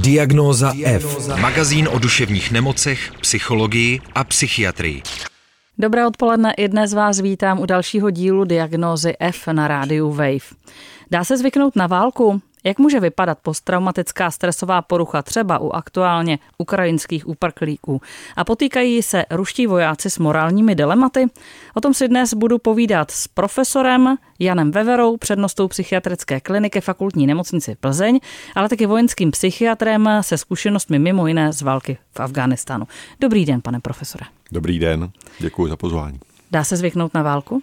Diagnóza F. Magazín o duševních nemocech, psychologii a psychiatrii. Dobré odpoledne, i dnes vás vítám u dalšího dílu Diagnózy F na rádiu Wave. Dá se zvyknout na válku? Jak může vypadat posttraumatická stresová porucha třeba u aktuálně ukrajinských uprchlíků? A potýkají se ruští vojáci s morálními dilematy? O tom si dnes budu povídat s profesorem Janem Veverou, přednostou psychiatrické kliniky fakultní nemocnici Plzeň, ale taky vojenským psychiatrem se zkušenostmi mimo jiné z války v Afghánistánu. Dobrý den, pane profesore. Dobrý den, děkuji za pozvání. Dá se zvyknout na válku?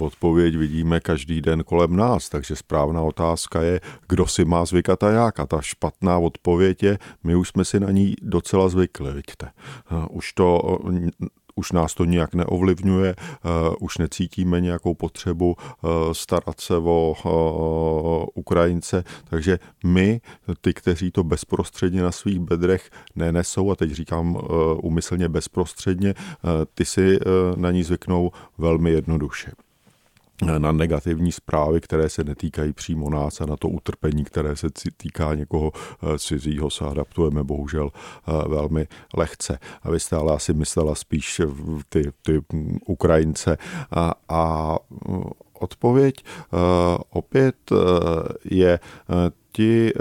Odpověď vidíme každý den kolem nás, takže správná otázka je, kdo si má zvykat a jak. A ta špatná odpověď je, my už jsme si na ní docela zvykli, vidíte. Už to už nás to nijak neovlivňuje, už necítíme nějakou potřebu starat se o Ukrajince, takže my, ty, kteří to bezprostředně na svých bedrech nenesou, a teď říkám umyslně bezprostředně, ty si na ní zvyknou velmi jednoduše na negativní zprávy, které se netýkají přímo nás a na to utrpení, které se týká někoho eh, cizího, se adaptujeme bohužel eh, velmi lehce. A vy jste ale asi myslela spíš ty, ty Ukrajince a, a odpověď uh, opět je ti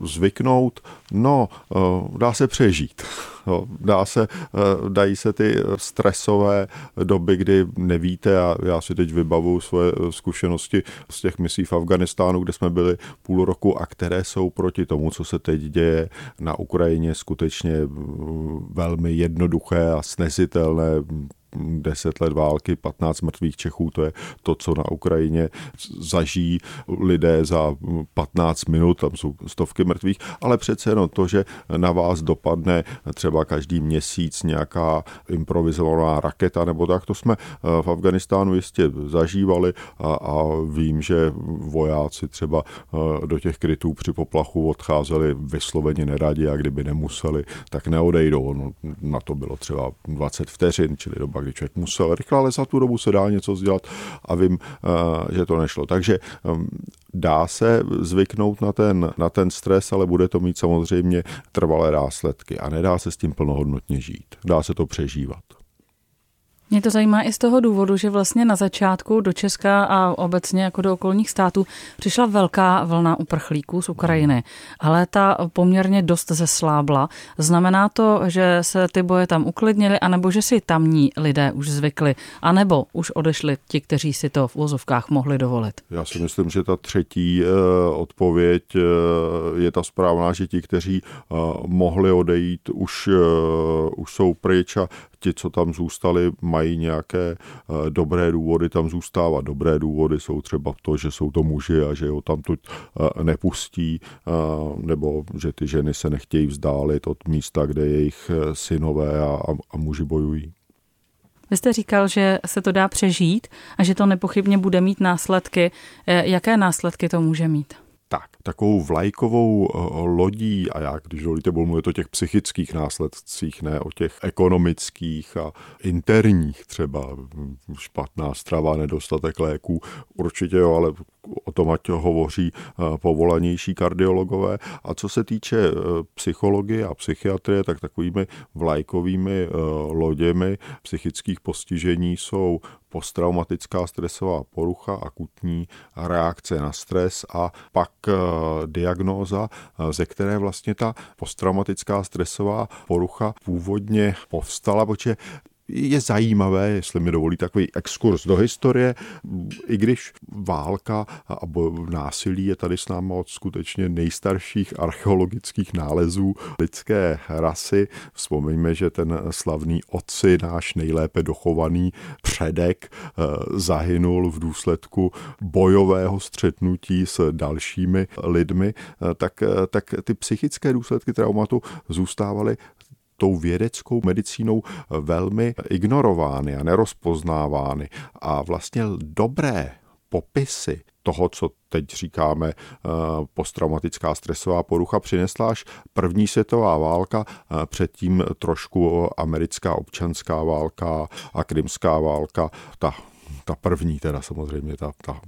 zvyknout, no, dá se přežít. Dá se, dají se ty stresové doby, kdy nevíte a já si teď vybavu svoje zkušenosti z těch misí v Afganistánu, kde jsme byli půl roku a které jsou proti tomu, co se teď děje na Ukrajině, skutečně velmi jednoduché a snesitelné 10 let války, 15 mrtvých Čechů, to je to, co na Ukrajině zažijí lidé za 15 minut, tam jsou stovky mrtvých, ale přece jenom to, že na vás dopadne třeba každý měsíc nějaká improvizovaná raketa nebo tak, to jsme v Afganistánu jistě zažívali a, a vím, že vojáci třeba eh, do těch krytů při poplachu odcházeli vysloveně neradi a kdyby nemuseli, tak neodejdou. No, na to bylo třeba 20 vteřin, čili doba, kdy člověk musel rychle, ale za tu dobu se dá něco dělat a vím, eh, že to nešlo. Takže ehm, dá se zvyknout na ten, na ten stres, ale bude to mít samozřejmě trvalé následky a nedá se s tím plnohodnotně žít. Dá se to přežívat. Mě to zajímá i z toho důvodu, že vlastně na začátku do Česka a obecně jako do okolních států přišla velká vlna uprchlíků z Ukrajiny, ale ta poměrně dost zeslábla. Znamená to, že se ty boje tam uklidnili, anebo že si tamní lidé už zvykli, anebo už odešli ti, kteří si to v úzovkách mohli dovolit? Já si myslím, že ta třetí eh, odpověď eh, je ta správná, že ti, kteří eh, mohli odejít, už, už jsou pryč a ti, co tam zůstali, mají nějaké eh, dobré důvody tam zůstávat. Dobré důvody jsou třeba to, že jsou to muži a že ho tam tu eh, nepustí, eh, nebo že ty ženy se nechtějí vzdálit od místa, kde jejich synové a, a muži bojují. Vy jste říkal, že se to dá přežít a že to nepochybně bude mít následky. Jaké následky to může mít? tak, takovou vlajkovou eh, lodí, a já, když dovolíte, budu mluvit o těch psychických následcích, ne o těch ekonomických a interních, třeba špatná strava, nedostatek léků, určitě jo, ale o tom ať hovoří eh, povolanější kardiologové. A co se týče eh, psychologie a psychiatrie, tak takovými vlajkovými loděmi psychických postižení jsou posttraumatická stresová porucha, akutní reakce na stres a pak diagnóza, eh, ze které vlastně ta posttraumatická stresová porucha původně povstala, protože je zajímavé, jestli mi dovolí takový exkurs do historie, i když válka a násilí je tady s námi od skutečně nejstarších archeologických nálezů lidské rasy. Vzpomeňme, že ten slavný otci, náš nejlépe dochovaný předek, eh, zahynul v důsledku bojového střetnutí s dalšími lidmi, eh, tak, eh, tak ty psychické důsledky traumatu zůstávaly tou vědeckou medicínou velmi ignorovány a nerozpoznávány. A vlastně dobré popisy toho, co teď říkáme eh, posttraumatická stresová porucha, přinesla až první světová válka, eh, předtím trošku americká občanská válka a krymská válka. Ta ta první teda samozřejmě, ta, ta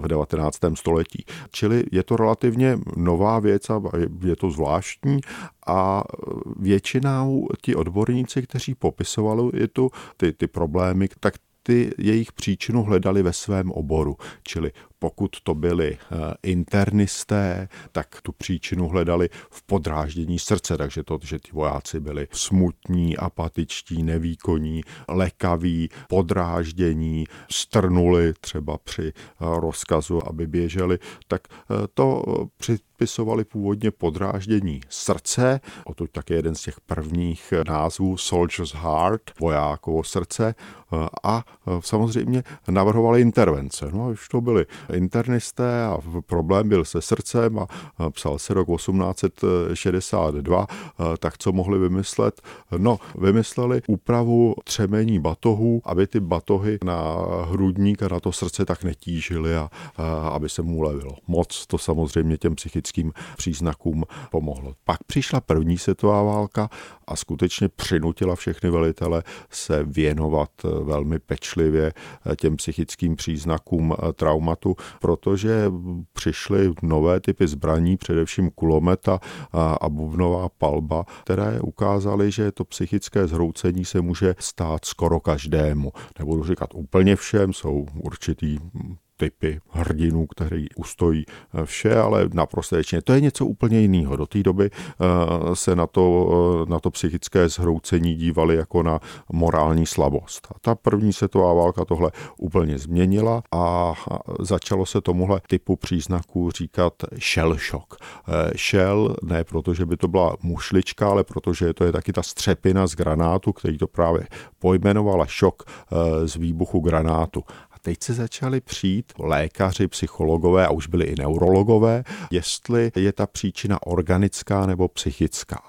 v 19. století. Čili je to relativně nová věc a je to zvláštní a většinou ti odborníci, kteří popisovali tu, ty, ty problémy, tak ty jejich příčinu hledali ve svém oboru, čili pokud to byli eh, internisté, tak tu příčinu hledali v podráždění srdce, takže to, že ti vojáci byli smutní, apatičtí, nevýkonní, lekaví, podráždění, strnuli třeba při eh, rozkazu, aby běželi, tak eh, to připisovali původně podráždění srdce, o to také jeden z těch prvních názvů Soldier's Heart, vojákovo srdce, a samozřejmě navrhovali intervence. No a už to byly internisté a problém byl se srdcem a psal se rok 1862, tak co mohli vymyslet? No, vymysleli úpravu třemení batohů, aby ty batohy na hrudník a na to srdce tak netížily a, a aby se mu levilo. Moc to samozřejmě těm psychickým příznakům pomohlo. Pak přišla první světová válka a skutečně přinutila všechny velitele se věnovat velmi pečlivě těm psychickým příznakům traumatu protože přišly nové typy zbraní, především kulomet a, a bubnová palba, které ukázaly, že to psychické zhroucení se může stát skoro každému. Nebudu říkat úplně všem, jsou určitý typy hrdinů, který ustojí eh, vše, ale naprosto většině. To je něco úplně jiného. Do té doby eh, se na to, eh, na to psychické zhroucení dívali jako na morální slabost. A ta první světová válka tohle úplně změnila a začalo se tomuhle typu příznaků říkat shell shock. Shell ne proto, že by to byla mušlička, ale protože to je taky ta střepina z granátu, který to právě pojmenovala šok z výbuchu granátu teď se začali přijít lékaři, psychologové a už byli i neurologové, jestli je ta příčina organická nebo psychická.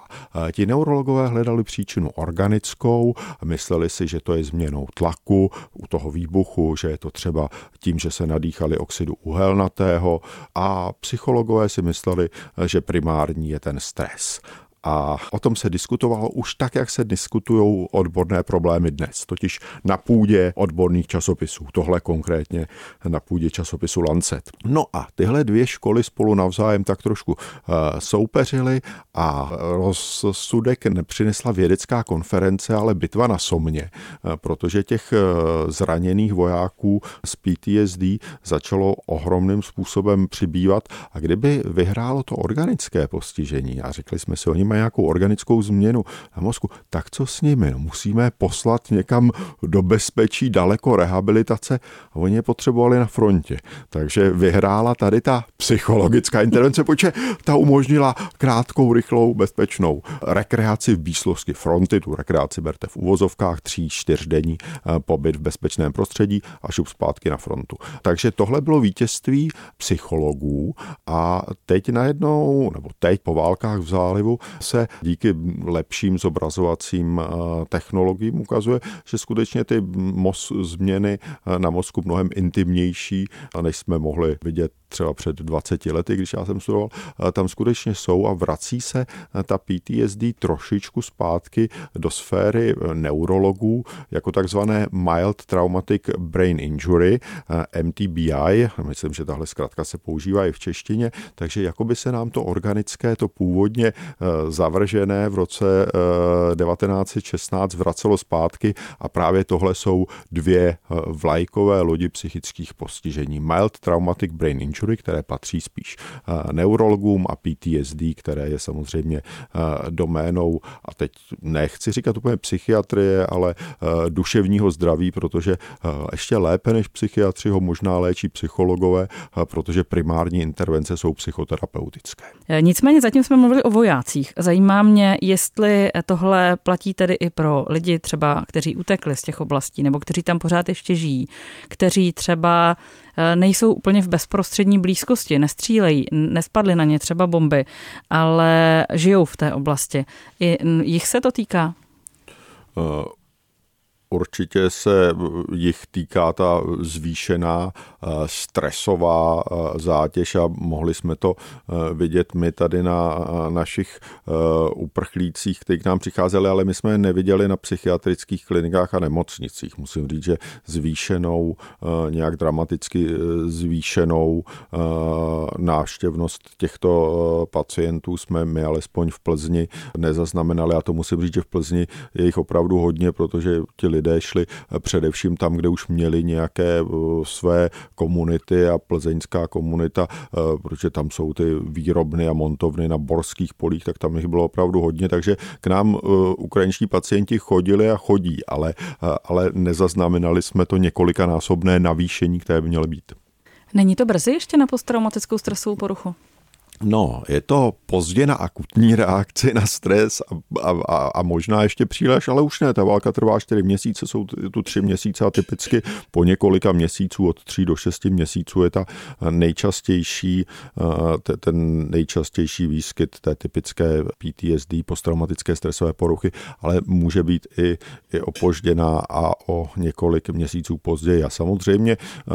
Ti neurologové hledali příčinu organickou, mysleli si, že to je změnou tlaku u toho výbuchu, že je to třeba tím, že se nadýchali oxidu uhelnatého a psychologové si mysleli, že primární je ten stres. A o tom se diskutovalo už tak, jak se diskutují odborné problémy dnes, totiž na půdě odborných časopisů, tohle konkrétně na půdě časopisu Lancet. No a tyhle dvě školy spolu navzájem tak trošku uh, soupeřily a rozsudek nepřinesla vědecká konference, ale bitva na Somně, uh, protože těch uh, zraněných vojáků z PTSD začalo ohromným způsobem přibývat a kdyby vyhrálo to organické postižení, a řekli jsme si, oni mají nějakou organickou změnu na mozku, tak co s nimi? No, musíme poslat někam do bezpečí, daleko rehabilitace a oni je potřebovali na frontě. Takže vyhrála tady ta psychologická intervence, protože ta umožnila krátkou, rychlou, bezpečnou rekreaci v blízkosti fronty, tu rekreaci berte v uvozovkách, tří, čtyřdenní eh, pobyt v bezpečném prostředí a šup zpátky na frontu. Takže tohle bylo vítězství psychologů a teď najednou, nebo teď po válkách v zálivu, se díky lepším zobrazovacím eh, technologiím ukazuje, že skutečně ty mos, změny eh, na mozku mnohem intimnější, než jsme mohli vidět třeba před 20 lety, když já jsem studoval, eh, tam skutečně jsou a vrací se ta PTSD trošičku zpátky do sféry neurologů jako takzvané Mild Traumatic Brain Injury, MTBI, myslím, že tahle zkrátka se používá i v češtině, takže jako by se nám to organické, to původně zavržené v roce 1916 eh, vracelo zpátky a právě tohle jsou dvě eh, vlajkové lodi psychických postižení. Mild Traumatic Brain Injury, které patří spíš eh, neurologům a PTSD, které je samozřejmě doménou, a teď nechci říkat úplně psychiatrie, ale duševního zdraví, protože ještě lépe než psychiatři ho možná léčí psychologové, protože primární intervence jsou psychoterapeutické. Nicméně zatím jsme mluvili o vojácích. Zajímá mě, jestli tohle platí tedy i pro lidi třeba, kteří utekli z těch oblastí nebo kteří tam pořád ještě žijí, kteří třeba eh, nejsou úplně v bezprostřední blízkosti, nestřílejí, nespadly na ně třeba bomby, ale žijou v té oblasti. I jich se to týká? Určitě se jich týká ta zvýšená eh, stresová eh, zátěž a mohli jsme to eh, vidět my tady na našich uprchlících, kteří k nám přicházeli, ale my jsme je neviděli na psychiatrických klinikách a nemocnicích. Musím říct, že zvýšenou, nějak dramaticky zvýšenou návštěvnost těchto pacientů jsme my alespoň v Plzni nezaznamenali a to musím říct, že v Plzni je jich opravdu hodně, protože ti lidé lidé šli eh, především tam, kde už měli nějaké eh, své komunity a plzeňská komunita, eh, protože tam jsou ty výrobny a montovny na borských polích, tak tam jich bylo opravdu hodně, takže k nám ukrajinští pacienti chodili a chodí, ale, ale nezaznamenali jsme to několikanásobné navýšení, které by mělo být. Není to brzy ještě na posttraumatickou stresovou poruchu? No, je to pozdě na akutní reakci na stres a, a, a možná ještě příliš, ale už ne. Ta válka trvá 4 měsíce, jsou tu 3 měsíce a typicky po několika měsíců, od 3 do 6 měsíců je ta nejčastější, eh, ten nejčastější výskyt té typické PTSD, posttraumatické stresové poruchy, ale může být i, i opožděná a o několik měsíců později. A samozřejmě, eh,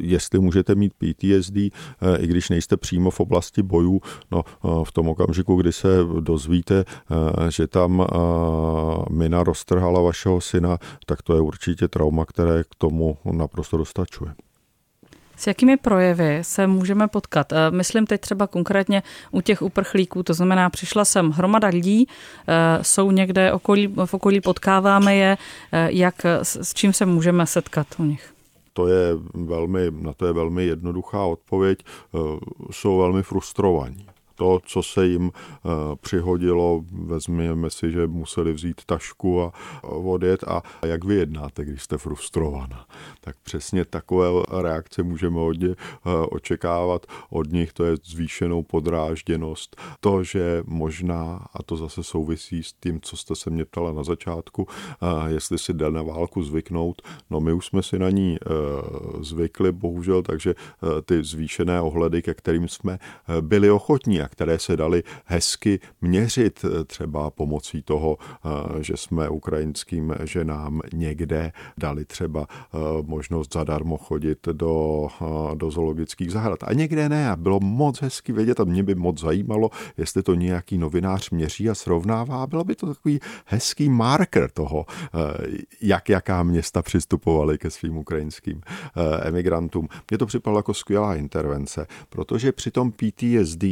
jestli můžete mít PTSD, eh, i když nejste přímo v oblasti oblasti bojů, no v tom okamžiku, kdy se dozvíte, eh, že tam eh, mina roztrhala vašeho syna, tak to je určitě trauma, které k tomu naprosto dostačuje. S jakými projevy se můžeme potkat? Eh, myslím teď třeba konkrétně u těch uprchlíků, to znamená, přišla sem hromada lidí, jsou někde okolí, v okolí, potkáváme je, jak, s čím se můžeme setkat u nich? To je velmi, na to je velmi jednoduchá odpověď, eh, jsou velmi frustrovaní to, co se jim eh, přihodilo, vezměme si, že museli vzít tašku a odjet a jak vy jednáte, když jste frustrovaná. Tak přesně takové reakce můžeme hodně eh, očekávat od nich, to je zvýšenou podrážděnost. To, že možná, a to zase souvisí s tím, co jste se mě ptala na začátku, eh, jestli si jde na válku zvyknout, no my už jsme si na ní zvykli, bohužel, takže ty zvýšené ohledy, ke kterým jsme byli ochotní a které se daly hezky měřit eh, třeba pomocí toho, eh, že jsme ukrajinským ženám někde dali třeba eh, možnost zadarmo chodit do, do zoologických zahrad. A někde ne. A bylo moc hezky vědět a mě by moc zajímalo, jestli to nějaký novinář měří a srovnává. Bylo by to takový hezký marker toho, jak jaká města přistupovaly ke svým ukrajinským emigrantům. Mně to připadalo jako skvělá intervence, protože při tom PTSD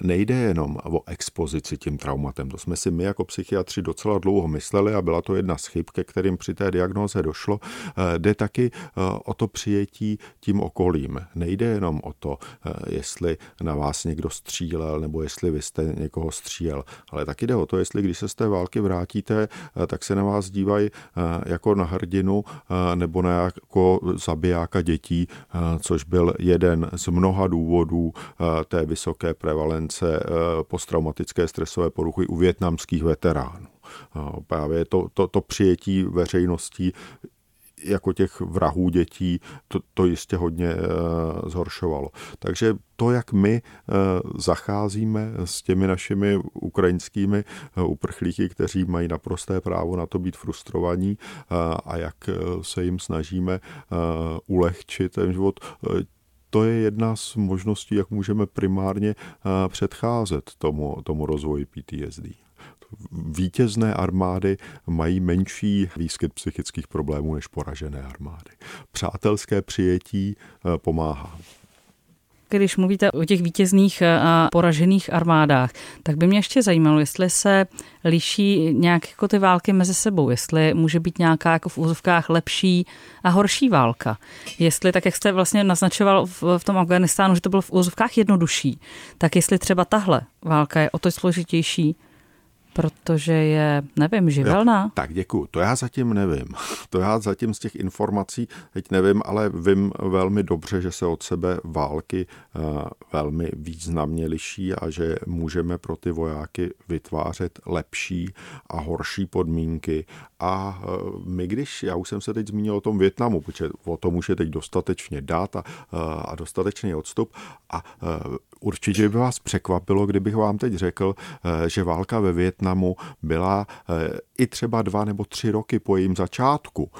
nejde jenom o expozici tím traumatem. To jsme si my jako psychiatři docela dlouho mysleli a byla to jedna z chyb, ke kterým při té diagnoze došlo. Eh, jde taky eh, o to přijetí tím okolím. Nejde jenom o to, eh, jestli na vás někdo střílel nebo jestli vy jste někoho střílel, ale taky jde o to, jestli když se z té války vrátíte, tak se na vás dívají jako na hrdinu nebo na jako zabijáka dětí, což byl jeden z mnoha důvodů té vysoké prevalence prevence eh, posttraumatické stresové poruchy u větnamských veteránů. Právě to, to, to přijetí veřejností jako těch vrahů dětí, to, to jistě hodně e, zhoršovalo. Takže to, jak my e, zacházíme s těmi našimi ukrajinskými uprchlíky, kteří mají naprosté právo na to být frustrovaní a jak se jim snažíme ulehčit ten život, to je jedna z možností, jak můžeme primárně eh, předcházet tomu, tomu rozvoji PTSD. Vítězné armády mají menší výskyt psychických problémů než poražené armády. Přátelské přijetí eh, pomáhá. Když mluvíte o těch vítězných eh, a poražených armádách, tak by mě ještě zajímalo, jestli se liší nějak jako ty války mezi sebou, jestli může být nějaká jako v úzovkách lepší a horší válka. Jestli, tak jak jste vlastně naznačoval v, v tom Afganistánu, že to bylo v úzovkách jednodušší, tak jestli třeba tahle válka je o to složitější, Protože je, nevím, živelná? Jo, tak děkuju. To já zatím nevím. To já zatím z těch informací teď nevím, ale vím velmi dobře, že se od sebe války eh, velmi významně liší a že můžeme pro ty vojáky vytvářet lepší a horší podmínky. A eh, my, když, já už jsem se teď zmínil o tom Větnamu, protože o tom už je teď dostatečně dát a, eh, a dostatečný odstup a určitě by vás překvapilo, kdybych vám teď řekl, že válka ve Větnamu byla i třeba dva nebo tři roky po jejím začátku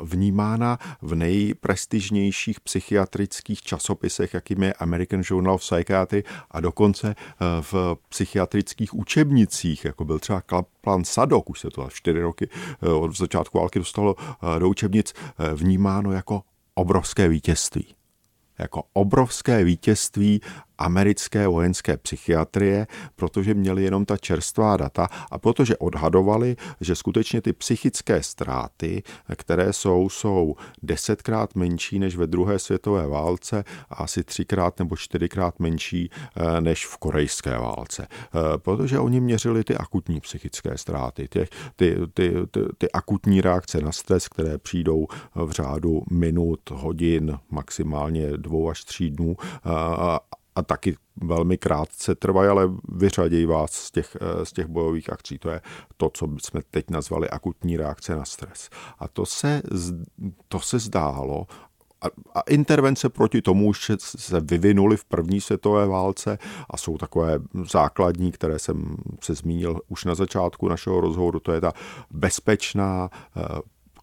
vnímána v nejprestižnějších psychiatrických časopisech, jakým je American Journal of Psychiatry a dokonce v psychiatrických učebnicích, jako byl třeba Kaplan Sadok, už se to čtyři roky od začátku války dostalo do učebnic, vnímáno jako obrovské vítězství jako obrovské vítězství americké vojenské psychiatrie, protože měli jenom ta čerstvá data a protože odhadovali, že skutečně ty psychické ztráty, které jsou, jsou desetkrát menší než ve druhé světové válce a asi třikrát nebo čtyřikrát menší eh, než v korejské válce. Eh, protože oni měřili ty akutní psychické ztráty, těch, ty, ty, ty, ty akutní reakce na stres, které přijdou v řádu minut, hodin, maximálně dvou až tří dnů eh, a taky velmi krátce trvají, ale vyřadějí vás z těch, eh, z těch bojových akcí. To je to, co jsme teď nazvali akutní reakce na stres. A to se, to se zdálo, a, intervence proti tomu už se vyvinuly v první světové válce a jsou takové základní, které jsem se zmínil už na začátku našeho rozhovoru. To je ta bezpečná eh,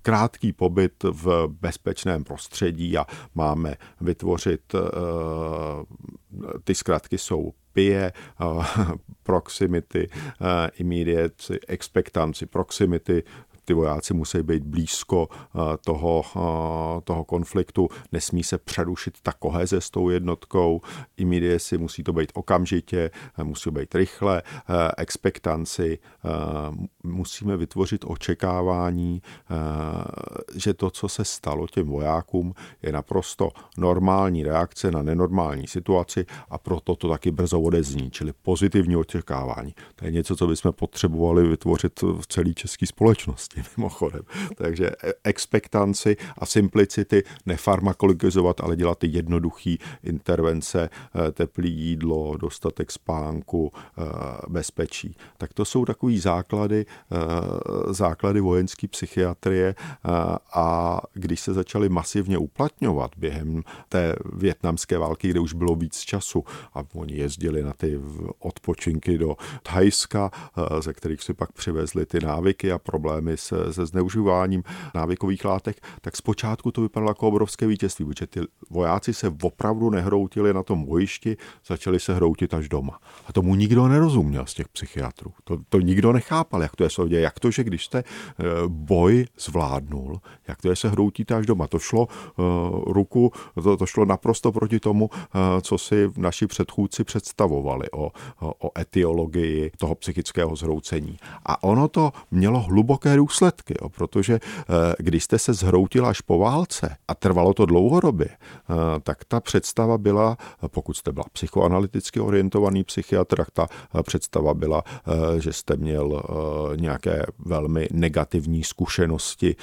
krátký pobyt v bezpečném prostředí a máme vytvořit, eh, ty zkrátky jsou PIE, eh, proximity, eh, immediate expectancy, proximity, ty vojáci musí být blízko eh, toho, eh, toho konfliktu, nesmí se přerušit ta koheze s tou jednotkou, si musí to být okamžitě, eh, musí být rychle, expektanci, musíme vytvořit očekávání, že to, co se stalo těm vojákům, je naprosto normální reakce na nenormální situaci a proto to taky brzo odezní, čili pozitivní očekávání. To je něco, co bychom potřebovali vytvořit v celé české společnosti mimochodem. Takže e, expektanci a simplicity nefarmakologizovat, ale dělat ty jednoduché intervence, e, teplý jídlo, dostatek spánku, e, bezpečí. Tak to jsou takový základy, základy vojenské psychiatrie a když se začaly masivně uplatňovat během té větnamské války, kde už bylo víc času a oni jezdili na ty odpočinky do Thajska, ze kterých si pak přivezli ty návyky a problémy se, se zneužíváním návykových látek, tak zpočátku to vypadalo jako obrovské vítězství, protože ty vojáci se opravdu nehroutili na tom bojišti, začali se hroutit až doma. A tomu nikdo nerozuměl z těch psychiatrů. To, to nikdo nechápal, jak to je soudě, jak to, že když jste eh, boj zvládnul, jak to je se hroutíte až doma. To šlo uh, ruku, to, to šlo naprosto proti tomu, uh, co si naši předchůdci představovali o, o, o etiologii toho psychického zhroucení. A ono to mělo hluboké důsledky, jo, protože eh, když jste se zhroutil až po válce a trvalo to dlouhodobě, eh, tak ta představa byla, pokud jste byla psychoanalyticky orientovaný psychiatr, tak ta eh, představa byla, že jste měl nějaké velmi negativní zkušenosti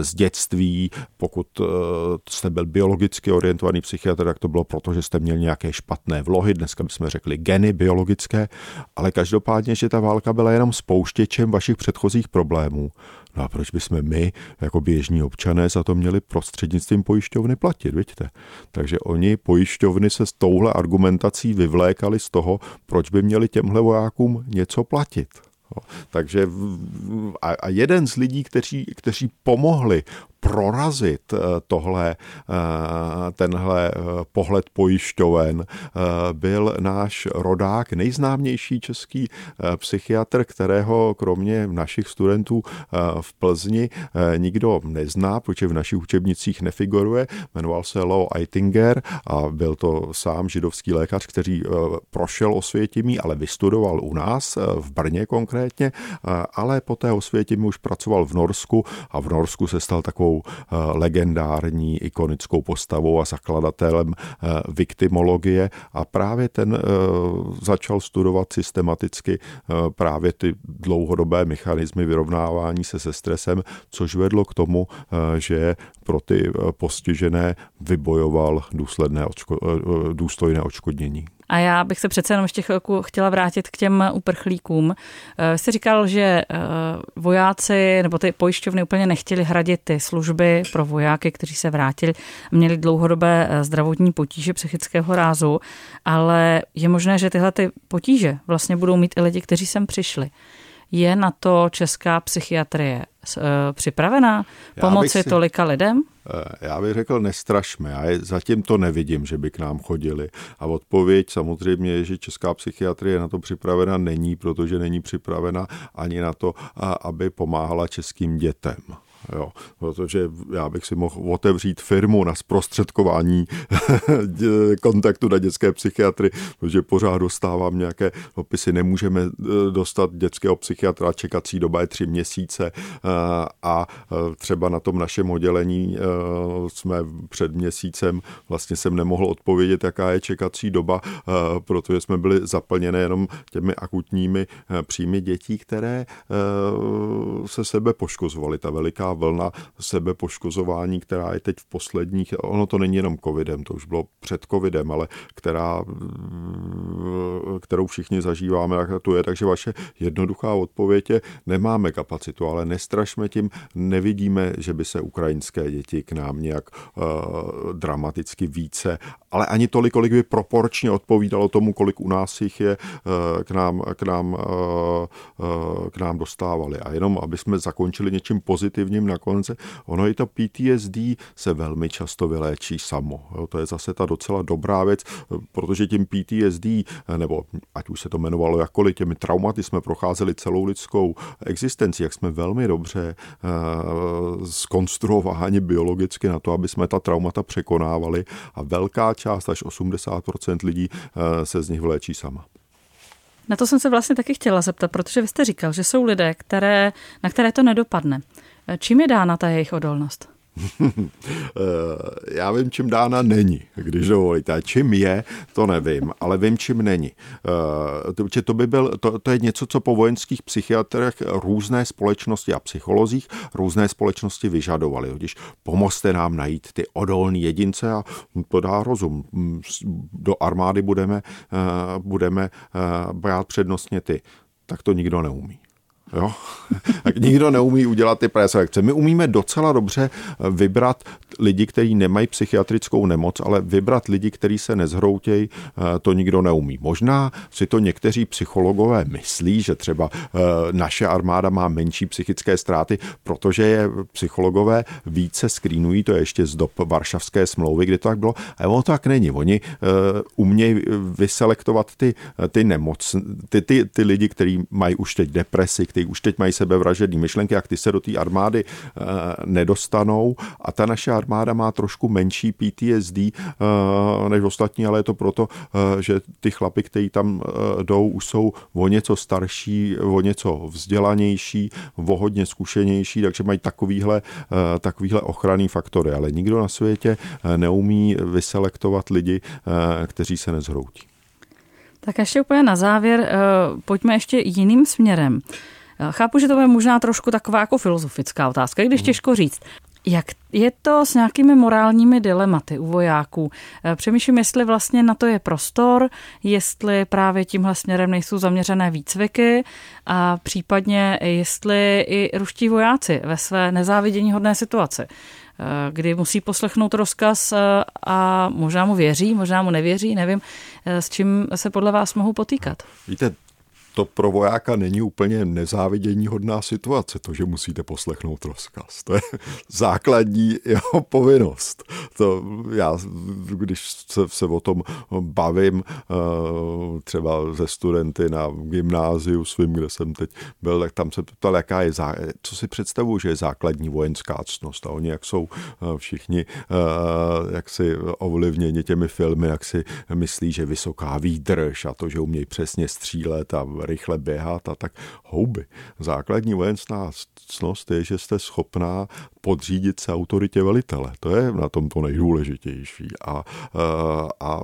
z dětství. Pokud jste byl biologicky orientovaný psychiatr, tak to bylo proto, že jste měl nějaké špatné vlohy, dneska bychom řekli geny biologické, ale každopádně, že ta válka byla jenom spouštěčem vašich předchozích problémů No a proč bychom my, jako běžní občané, za to měli prostřednictvím pojišťovny platit, vidíte? Takže oni pojišťovny se s touhle argumentací vyvlékali z toho, proč by měli těmhle vojákům něco platit. Takže a jeden z lidí, kteří, kteří pomohli prorazit eh, tohle, eh, tenhle eh, pohled pojišťoven, byl náš rodák, nejznámější český psychiatr, kterého kromě našich studentů v Plzni nikdo nezná, protože v našich učebnicích nefiguruje. Jmenoval se Leo Eitinger a byl to sám židovský lékař, který prošel osvětimí, ale vystudoval u nás, v Brně konkrétně, ale po té osvětimí už pracoval v Norsku a v Norsku se stal takovou takovou eh, legendární ikonickou postavou a zakladatelem eh, viktimologie a právě ten eh, začal studovat systematicky právě ty dlouhodobé mechanismy vyrovnávání se se stresem, což vedlo k tomu, že pro ty postižené vybojoval důsledné, důstojné odškodnění. A já bych se přece jenom ještě chvilku chtěla vrátit k těm uprchlíkům. Eh, jste říkal, že eh, vojáci nebo ty pojišťovny úplně nechtěli hradit ty služby pro vojáky, kteří se vrátili, měli dlouhodobé eh, zdravotní potíže psychického rázu, ale je možné, že tyhle ty potíže vlastně budou mít i lidi, kteří sem přišli. Je na to česká psychiatrie připravená pomoci si, tolika lidem? Já bych řekl, nestrašme. Já je, zatím to nevidím, že by k nám chodili. A odpověď samozřejmě je, že česká psychiatrie na to připravena není, protože není připravena ani na to, aby pomáhala českým dětem. Jo, protože já bych si mohl otevřít firmu na zprostředkování kontaktu na dětské psychiatry, protože pořád dostávám nějaké opisy, nemůžeme eh, dostat dětského psychiatra, čekací doba je tři měsíce eh, a eh, třeba na tom našem oddělení jsme před měsícem, vlastně jsem nemohl odpovědět, jaká je čekací doba, protože jsme byli zaplněné jenom těmi akutními příjmy dětí, které se sebe poškozovaly. Ta veliká vlna sebepoškozování, která je teď v posledních, ono to není jenom covidem, to už bylo před covidem, ale která, kterou všichni zažíváme, jak to je. Takže vaše jednoduchá odpověď je, nemáme kapacitu, ale nestrašme tím, nevidíme, že by se ukrajinské děti k nám nějak uh, dramaticky více, ale ani tolik, kolik by proporčně odpovídalo tomu, kolik u nás jich je, uh, k nám, k nám, uh, uh, k nám dostávali. A jenom, aby jsme zakončili něčím pozitivním, na konci. Ono i to PTSD se velmi často vyléčí samo. Jo, to je zase ta docela dobrá věc, protože tím PTSD, nebo ať už se to jmenovalo jakkoliv, těmi traumaty jsme procházeli celou lidskou existenci, jak jsme velmi dobře skonstruováni biologicky na to, aby jsme ta traumata překonávali a velká část, až 80% lidí uh, se z nich vyléčí sama. Na to jsem se vlastně taky chtěla zeptat, protože vy jste říkal, že jsou lidé, které, na které to nedopadne. Čím je dána ta jejich odolnost? Eh, já vím, čím dána není, když dovolíte. Čím je, to nevím, ale vím, čím není. Eh, to, by byl, to, to je něco, co po vojenských psychiatrech různé společnosti a psycholozích různé společnosti vyžadovali. Když pomozte nám najít ty odolní jedince a to dá rozum. Do armády budeme, eh, budeme brát přednostně ty. Tak to nikdo neumí. Jo? tak nikdo neumí udělat ty preselekce. My umíme docela dobře vybrat lidi, kteří nemají psychiatrickou nemoc, ale vybrat lidi, kteří se nezhroutějí, eh, to nikdo neumí. Možná si to někteří psychologové myslí, že třeba eh, naše armáda má menší psychické ztráty, protože je psychologové více skrýnují, to je ještě z dob Varšavské smlouvy, kdy to tak bylo, ale ono to tak není. Oni eh, umějí vyselektovat ty, ty nemoc, ty, ty, ty lidi, kteří mají už teď depresi, kteří už teď mají sebevražední myšlenky, jak ty se do té armády nedostanou a ta naše armáda má trošku menší PTSD eh, než ostatní, ale je to proto, eh, že ty chlapy, kteří tam eh, jdou, už jsou o něco starší, o něco vzdělanější, o hodně zkušenější, takže mají takovýhle, takovýhle ochranný faktory. Ale nikdo na světě neumí vyselektovat lidi, kteří se nezhroutí. Tak ještě úplně na závěr, pojďme ještě jiným směrem. Chápu, že to je možná trošku taková jako filozofická otázka, když hmm. těžko říct. Jak je to s nějakými morálními dilematy u vojáků? Eh, přemýšlím, jestli vlastně na to je prostor, jestli právě tímhle směrem nejsou zaměřené výcviky a případně jestli i ruští vojáci ve své nezávidění hodné situaci eh, kdy musí poslechnout rozkaz eh, a možná mu věří, možná mu nevěří, nevím, s čím se podle vás mohou potýkat. Víte, to pro vojáka není úplně nezávidění hodná situace, to, že musíte poslechnout rozkaz. To je základní jeho povinnost. To já, když se, se o tom bavím eh, třeba ze studenty na gymnáziu svým, kde jsem teď byl, tak tam se ptal, jaká je, zá, co si představuju, že je základní vojenská ctnost. A oni, jak jsou eh, všichni, eh, jak si ovlivněni těmi filmy, jak si myslí, že vysoká výdrž a to, že umějí přesně střílet a rychle běhat a tak houby. Základní vojenská cnost je, že jste schopná podřídit se autoritě velitele. To je na tom to nejdůležitější. A, a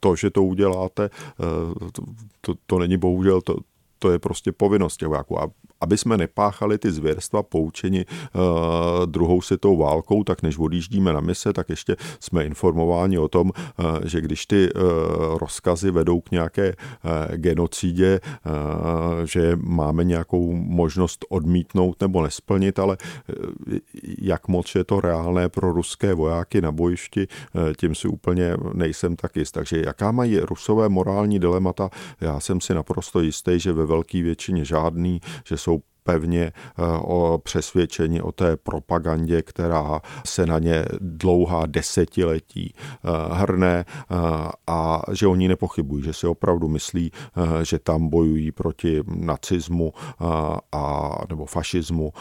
to, že to uděláte, to, to není bohužel, to, to je prostě povinnost vojáků. A, aby jsme nepáchali ty zvěrstva poučeni uh, druhou světovou válkou, tak než odjíždíme na mise, tak ještě jsme informováni o tom, uh, že když ty uh, rozkazy vedou k nějaké genocidě, že máme nějakou možnost odmítnout nebo nesplnit, ale jak moc je to reálné pro ruské vojáky na bojišti, tím si úplně nejsem tak jist. Takže jaká mají rusové morální dilemata, já jsem si naprosto jistý, že ve velké většině žádný, že jsou pevně eh, o přesvědčení o té propagandě, která se na ně dlouhá desetiletí eh, hrne eh, a že oni nepochybují, že si opravdu myslí, že tam bojují proti nacismu a, nebo fašismu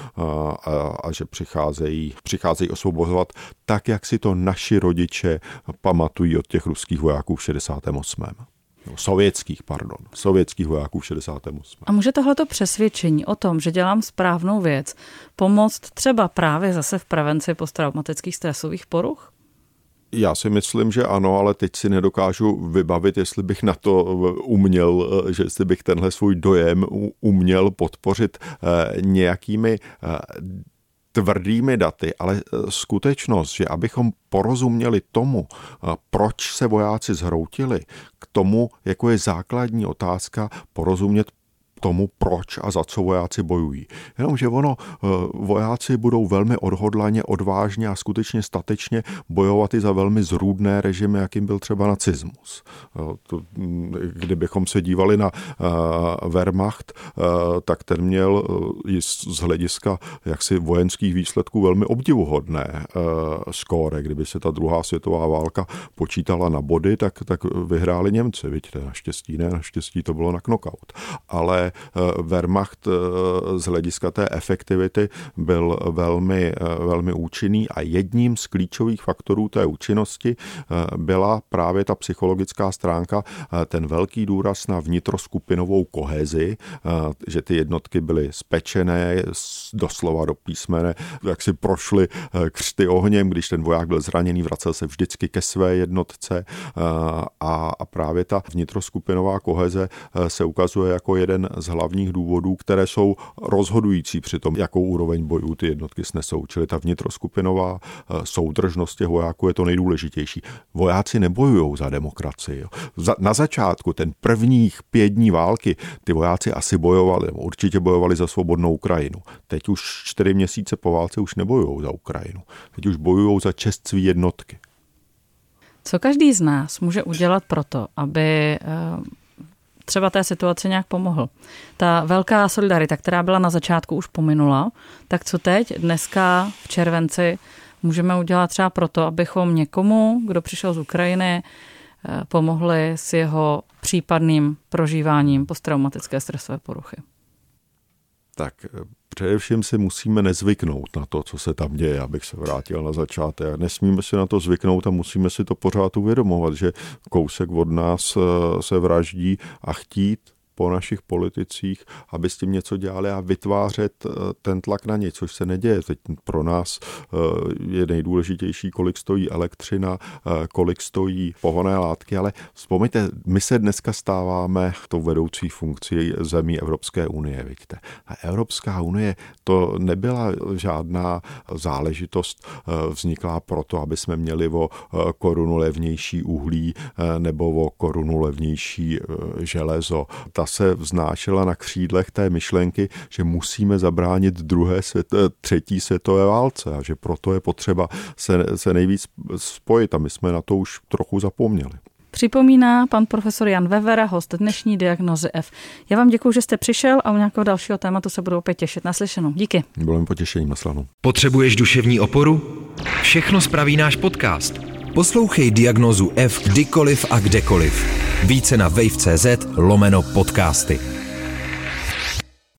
a, a že přicházejí, přicházejí osvobozovat tak, jak si to naši rodiče pamatují od těch ruských vojáků v 68 no, sovětských, pardon, sovětských vojáků v 68. A může tohleto přesvědčení o tom, že dělám správnou věc, pomoct třeba právě zase v prevenci posttraumatických stresových poruch? Já si myslím, že ano, ale teď si nedokážu vybavit, jestli bych na to uměl, že jestli bych tenhle svůj dojem uměl podpořit eh, nějakými eh, tvrdými daty, ale e, skutečnost, že abychom porozuměli tomu, e, proč se vojáci zhroutili, k tomu, jako je základní otázka, porozumět tomu, proč a za co vojáci bojují. Jenomže ono, eh, vojáci budou velmi odhodlaně, odvážně a skutečně statečně bojovat i za velmi zrůdné režimy, jakým byl třeba nacismus. Mm, kdybychom se dívali na eh, Wehrmacht, eh, tak ten měl z hlediska jaksi vojenských výsledků velmi obdivuhodné skóre. Kdyby se ta druhá světová válka počítala na body, tak, tak vyhráli Němci, vidíte, naštěstí ne, naštěstí to bylo na knockout. Ale Eh, Wehrmacht eh, z hlediska té efektivity byl velmi, eh, velmi účinný a jedním z klíčových faktorů té účinnosti byla právě ta psychologická stránka, ten velký důraz na vnitroskupinovou kohezi, že ty jednotky byly spečené doslova do písmene, jak si prošly křty ohněm, když ten voják byl zraněný, vracel se vždycky ke své jednotce a právě ta vnitroskupinová koheze se ukazuje jako jeden z hlavních důvodů, které jsou rozhodující při tom, jakou úroveň bojů ty jednotky snesou. Čili ta vnitroskupinová eh, soudržnost těch vojáků je to nejdůležitější. Vojáci nebojují za demokracii. Na začátku, ten prvních pět dní války, ty vojáci asi bojovali, určitě bojovali za svobodnou Ukrajinu. Teď už čtyři měsíce po válce už nebojují za Ukrajinu. Teď už bojují za čest svý jednotky. Co každý z nás může udělat proto, aby eh, třeba té situaci nějak pomohl. Ta velká solidarita, která byla na začátku už pominula, tak co teď, dneska v červenci, můžeme udělat třeba proto, abychom někomu, kdo přišel z Ukrajiny, eh, pomohli s jeho případným prožíváním posttraumatické stresové poruchy? Tak eh, Především si musíme nezvyknout na to, co se tam děje, abych se vrátil na začátek. Nesmíme si na to zvyknout a musíme si to pořád uvědomovat, že kousek od nás eh, se vraždí a chtít po našich politicích, aby s tím něco dělali a vytvářet eh, ten tlak na ně, což se neděje. Teď pro nás eh, je nejdůležitější, kolik stojí elektřina, eh, kolik stojí pohonné látky, ale vzpomeňte, my se dneska stáváme tou vedoucí funkcí zemí Evropské unie, vidíte. A Evropská unie to nebyla žádná záležitost vzniklá proto, aby jsme měli o korunu levnější uhlí nebo o korunu levnější železo. Ta ta se vznášela na křídlech té myšlenky, že musíme zabránit druhé svět, třetí světové válce a že proto je potřeba se, se nejvíc spojit a my jsme na to už trochu zapomněli. Připomíná pan profesor Jan Vevera, host dnešní diagnozy F. Já vám děkuji, že jste přišel a u nějakého dalšího tématu se budu opět těšit. Naslyšenou. Díky. Bylo mi potěšením, Maslanu. Potřebuješ duševní oporu? Všechno spraví náš podcast. Poslouchej diagnozu F kdykoliv a kdekoliv. Více na wave.cz lomeno podcasty.